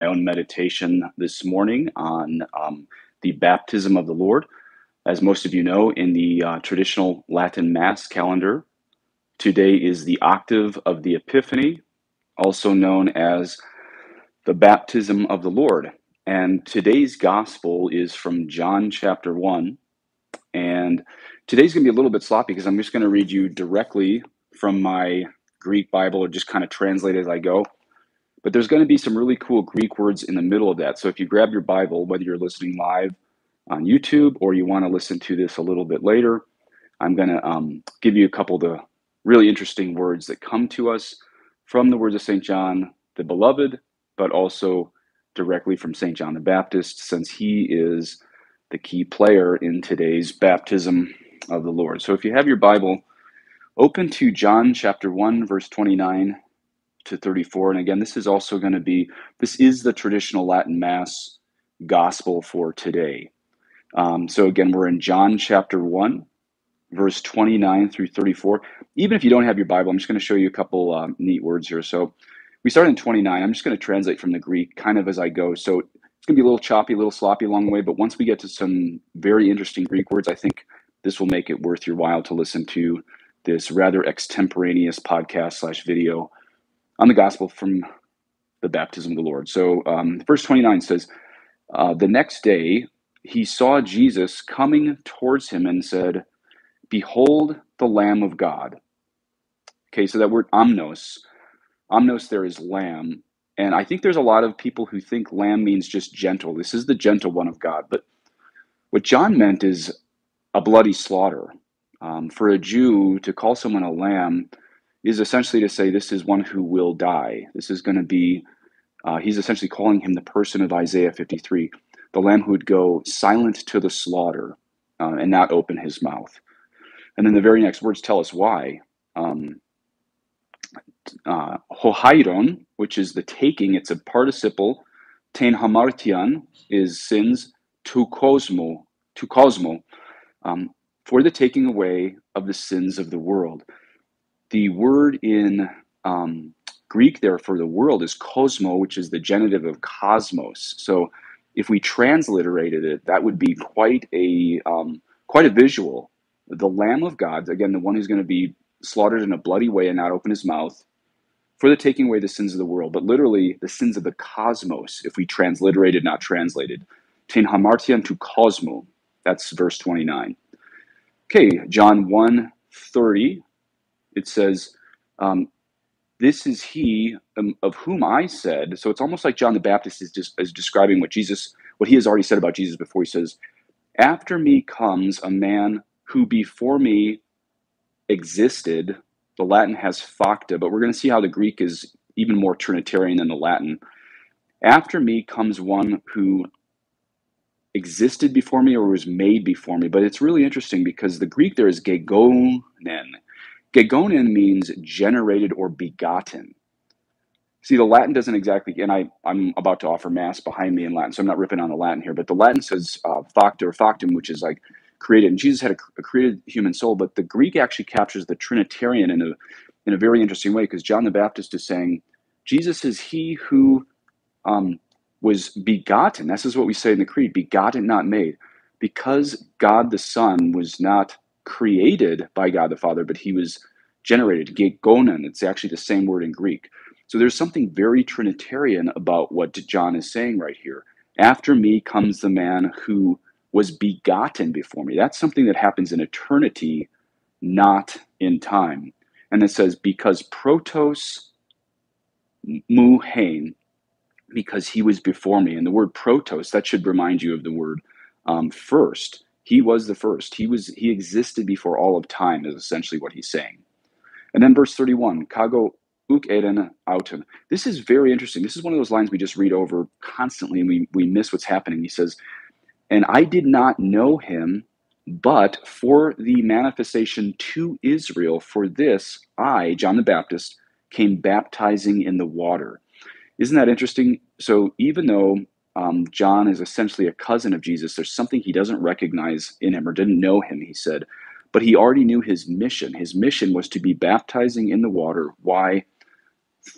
my own meditation this morning on um, the baptism of the Lord. As most of you know, in the uh, traditional Latin Mass calendar, today is the octave of the Epiphany, also known as the baptism of the Lord. And today's gospel is from John chapter 1. And today's going to be a little bit sloppy because I'm just going to read you directly from my Greek Bible or just kind of translate as I go. But there's going to be some really cool Greek words in the middle of that. So if you grab your Bible, whether you're listening live on YouTube or you want to listen to this a little bit later, I'm going to um, give you a couple of the really interesting words that come to us from the words of St. John the Beloved, but also directly from St. John the Baptist, since he is the key player in today's baptism of the Lord. So if you have your Bible, open to John chapter 1, verse 29 to 34. And again, this is also going to be, this is the traditional Latin Mass gospel for today. Um, so again, we're in John chapter 1, verse 29 through 34. Even if you don't have your Bible, I'm just going to show you a couple um, neat words here. So we start in 29. I'm just going to translate from the Greek kind of as I go. So it's going to be a little choppy, a little sloppy along the way. But once we get to some very interesting Greek words, I think this will make it worth your while to listen to this rather extemporaneous podcast slash video on the gospel from the baptism of the Lord. So, um, verse 29 says, uh, The next day he saw Jesus coming towards him and said, Behold the Lamb of God. Okay, so that word omnos, omnos there is lamb. And I think there's a lot of people who think lamb means just gentle. This is the gentle one of God. But what John meant is a bloody slaughter. Um, for a Jew to call someone a lamb is essentially to say this is one who will die. This is going to be, uh, he's essentially calling him the person of Isaiah 53, the lamb who would go silent to the slaughter uh, and not open his mouth. And then the very next words tell us why. Um, uh, hohairon, which is the taking, it's a participle. Ten hamartian is sins. To cosmo, to cosmo, um, for the taking away of the sins of the world the word in um, Greek there for the world is cosmo, which is the genitive of cosmos. So if we transliterated it, that would be quite a um, quite a visual. The Lamb of God, again, the one who's going to be slaughtered in a bloody way and not open his mouth for the taking away the sins of the world, but literally the sins of the cosmos, if we transliterated, not translated. Tin hamartian to cosmo. That's verse 29. Okay, John 1 30 it says, um, "This is he um, of whom I said." So it's almost like John the Baptist is just is describing what Jesus, what he has already said about Jesus before. He says, "After me comes a man who before me existed." The Latin has facta, but we're going to see how the Greek is even more Trinitarian than the Latin. After me comes one who existed before me or was made before me. But it's really interesting because the Greek there is gegonen, Gegonen means generated or begotten. See, the Latin doesn't exactly, and I, I'm about to offer Mass behind me in Latin, so I'm not ripping on the Latin here, but the Latin says uh, facta or factum, which is like created. And Jesus had a, a, created human soul, but the Greek actually captures the Trinitarian in a, in a very interesting way because John the Baptist is saying, Jesus is he who um, was begotten. This is what we say in the Creed begotten, not made. Because God the Son was not created by God the Father, but he was generated. Gegonen, it's actually the same word in Greek. So there's something very Trinitarian about what John is saying right here. After me comes the man who was begotten before me. That's something that happens in eternity, not in time. And it says, because protos mu hein, because he was before me. And the word protos, that should remind you of the word um, first. He was the first. He was he existed before all of time is essentially what he's saying. And then verse 31, kago uk eden autum. This is very interesting. This is one of those lines we just read over constantly and we, we miss what's happening. He says, And I did not know him, but for the manifestation to Israel, for this I, John the Baptist, came baptizing in the water. Isn't that interesting? So even though um, John is essentially a cousin of Jesus. There's something he doesn't recognize in him or didn't know him, he said. But he already knew his mission. His mission was to be baptizing in the water. Why?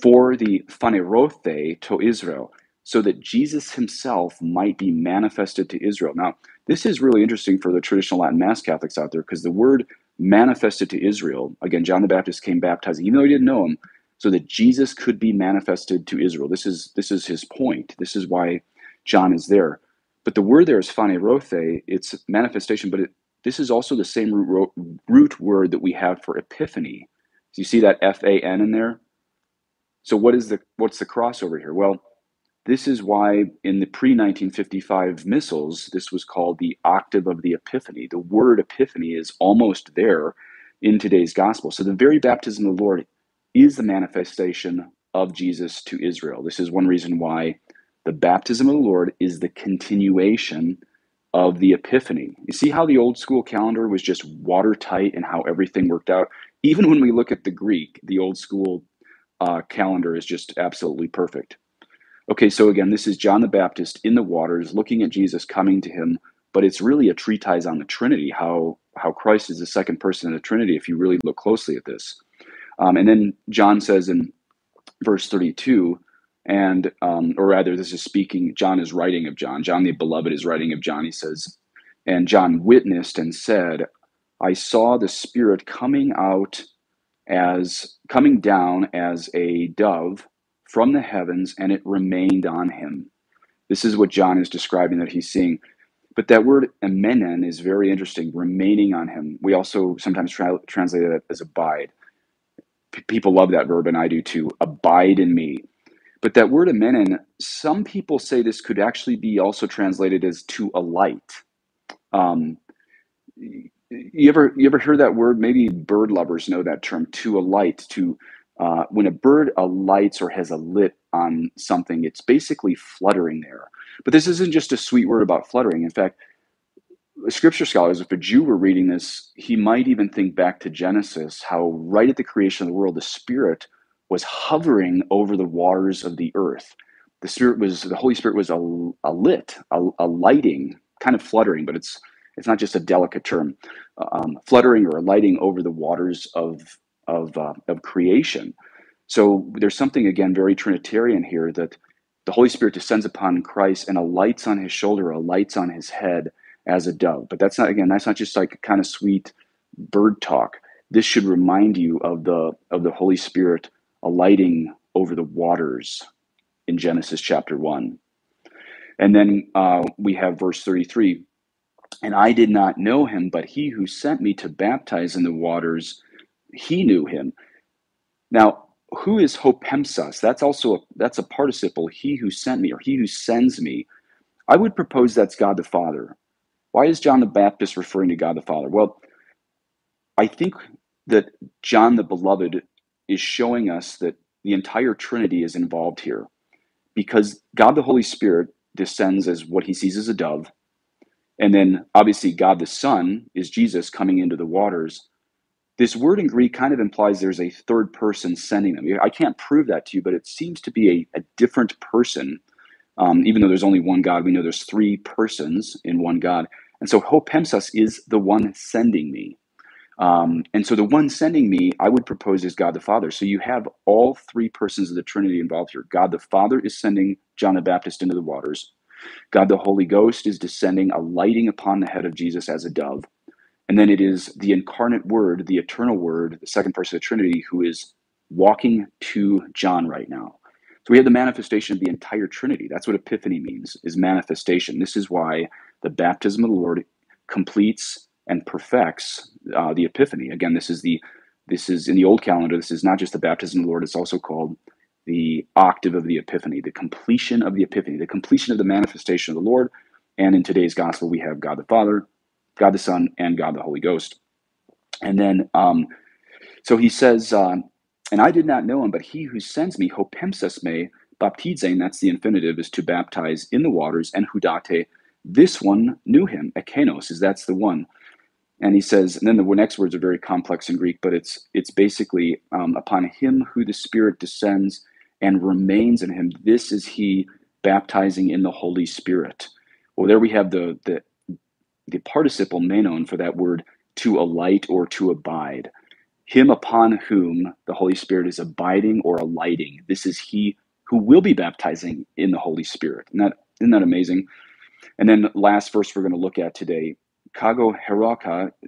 For the phanerothe to Israel, so that Jesus himself might be manifested to Israel. Now, this is really interesting for the traditional Latin Mass Catholics out there because the word manifested to Israel, again, John the Baptist came baptizing, even though he didn't know him, so that Jesus could be manifested to Israel. This is this is his point. This is why John is there. But the word there is phanerothe, it's manifestation, but it, this is also the same root, root word that we have for epiphany. So you see that F A N in there? So what is the what's the crossover here? Well, this is why in the pre 1955 missals, this was called the octave of the Epiphany. The word Epiphany is almost there in today's gospel. So the very baptism of the Lord is the manifestation of Jesus to Israel. This is one reason why the baptism of the Lord is the continuation of the Epiphany. You see how the old school calendar was just watertight and how everything worked out? Even when we look at the Greek, the old school uh, calendar is just absolutely perfect. Okay, so again, this is John the Baptist in the waters, looking at Jesus coming to him, but it's really a treatise on the Trinity, how how Christ is the second person in the Trinity. If you really look closely at this, um, and then John says in verse thirty-two, and um, or rather, this is speaking. John is writing of John. John the Beloved is writing of John. He says, and John witnessed and said, "I saw the Spirit coming out as coming down as a dove." from the heavens and it remained on him. This is what John is describing that he's seeing. But that word emenen is very interesting, remaining on him. We also sometimes tra- translate it as abide. P- people love that verb, and I do too. Abide in me. But that word emenen, some people say this could actually be also translated as to alight. Um, you ever you ever hear that word? Maybe bird lovers know that term, to alight, to uh, when a bird alights or has a lit on something, it's basically fluttering there. But this isn't just a sweet word about fluttering. In fact, scripture scholars, if a Jew were reading this, he might even think back to Genesis, how right at the creation of the world, the Spirit was hovering over the waters of the earth. The Spirit was, the Holy Spirit was a, a lit, a, a lighting, kind of fluttering, but it's it's not just a delicate term, um, fluttering or lighting over the waters of of, uh, of creation. So there's something, again, very Trinitarian here that the Holy Spirit descends upon Christ and alights on his shoulder, alights on his head as a dove. But that's not, again, that's not just like kind of sweet bird talk. This should remind you of the of the Holy Spirit alighting over the waters in Genesis chapter 1. And then uh, we have verse 33 And I did not know him, but he who sent me to baptize in the waters he knew him. Now, who is hopemsas? That's also a, that's a participle. He who sent me, or he who sends me. I would propose that's God the Father. Why is John the Baptist referring to God the Father? Well, I think that John the Beloved is showing us that the entire Trinity is involved here, because God the Holy Spirit descends as what he sees as a dove, and then obviously God the Son is Jesus coming into the waters this word in Greek kind of implies there's a third person sending them. I can't prove that to you, but it seems to be a, a different person. Um, even though there's only one God, we know there's three persons in one God. And so hopemsas is the one sending me. Um, and so the one sending me, I would propose is God the Father. So you have all three persons of the Trinity involved here. God the Father is sending John the Baptist into the waters. God the Holy Ghost is descending, alighting upon the head of Jesus as a dove. And then it is the incarnate word, the eternal word, the second person of the Trinity, who is walking to John right now. So we have the manifestation of the entire Trinity. That's what epiphany means, is manifestation. This is why the baptism of the Lord completes and perfects uh, the epiphany. Again, this is the this is in the old calendar, this is not just the baptism of the Lord, it's also called the octave of the epiphany, the completion of the epiphany, the completion of the manifestation of the Lord. And in today's gospel, we have God the Father, God the Son, and God the Holy Ghost. And then, um, so he says, uh, and I did not know him, but he who sends me, hopemsas me, baptizein, that's the infinitive, is to baptize in the waters, and hudate, this one knew him, ekenos, is that's the one. And he says, and then the next words are very complex in Greek, but it's it's basically um, upon him who the Spirit descends and remains in him. This is he baptizing in the Holy Spirit. Well, there we have the the the participle menon for that word to alight or to abide. Him upon whom the Holy Spirit is abiding or alighting. This is he who will be baptizing in the Holy Spirit. Isn't that, isn't that amazing? And then last verse we're going to look at today, Kago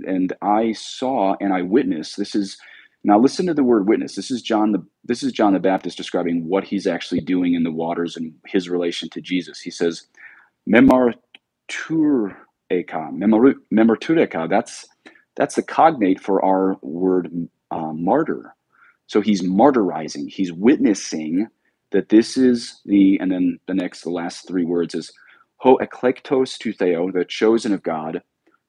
and I saw and I witnessed. This is now listen to the word witness. This is John the this is John the Baptist describing what he's actually doing in the waters and his relation to Jesus. He says, Memartureka, Memartureka, that's that's the cognate for our word uh, martyr. So he's martyrizing, he's witnessing that this is the, and then the next, the last three words is ho eklektos to theo, the chosen of God,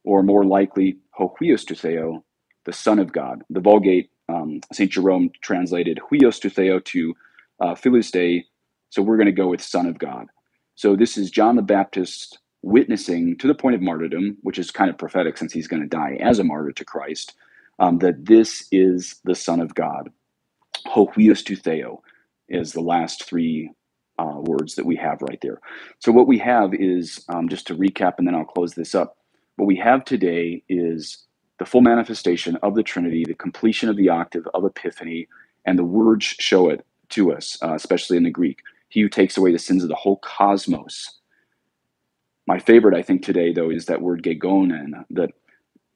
or more likely ho huios to theo, the son of God. The Vulgate, um, St. Jerome translated huios to theo to uh, Dei, so we're going to go with son of God. So this is John the Baptist witnessing to the point of martyrdom, which is kind of prophetic since he's going to die as a martyr to Christ, um, that this is the Son of God. Ho huios to theo is the last three uh, words that we have right there. So what we have is, um, just to recap, and then I'll close this up. What we have today is the full manifestation of the Trinity, the completion of the octave of Epiphany, and the words show it to us, uh, especially in the Greek. He who takes away the sins of the whole cosmos. My favorite, I think, today, though, is that word gegonen, that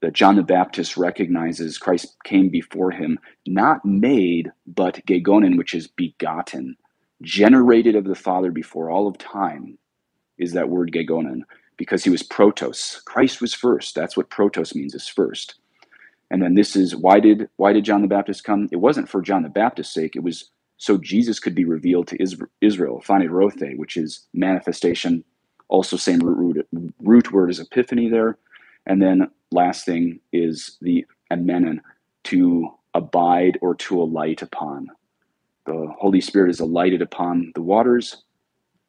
that John the Baptist recognizes Christ came before him, not made, but gegonen, which is begotten, generated of the Father before all of time, is that word gegonen, because he was protos. Christ was first. That's what protos means, is first. And then this is why did why did John the Baptist come? It wasn't for John the Baptist's sake. It was so Jesus could be revealed to Israel, phanerothe, which is manifestation. Also, same root, root, root word as epiphany there. And then last thing is the emenon, to abide or to alight upon. The Holy Spirit is alighted upon the waters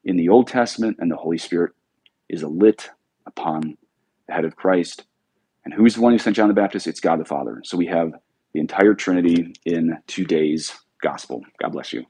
in the Old Testament, and the Holy Spirit is lit upon the head of Christ. And who's the one who sent John the Baptist? It's God the Father. So we have the entire Trinity in today's gospel. God bless you.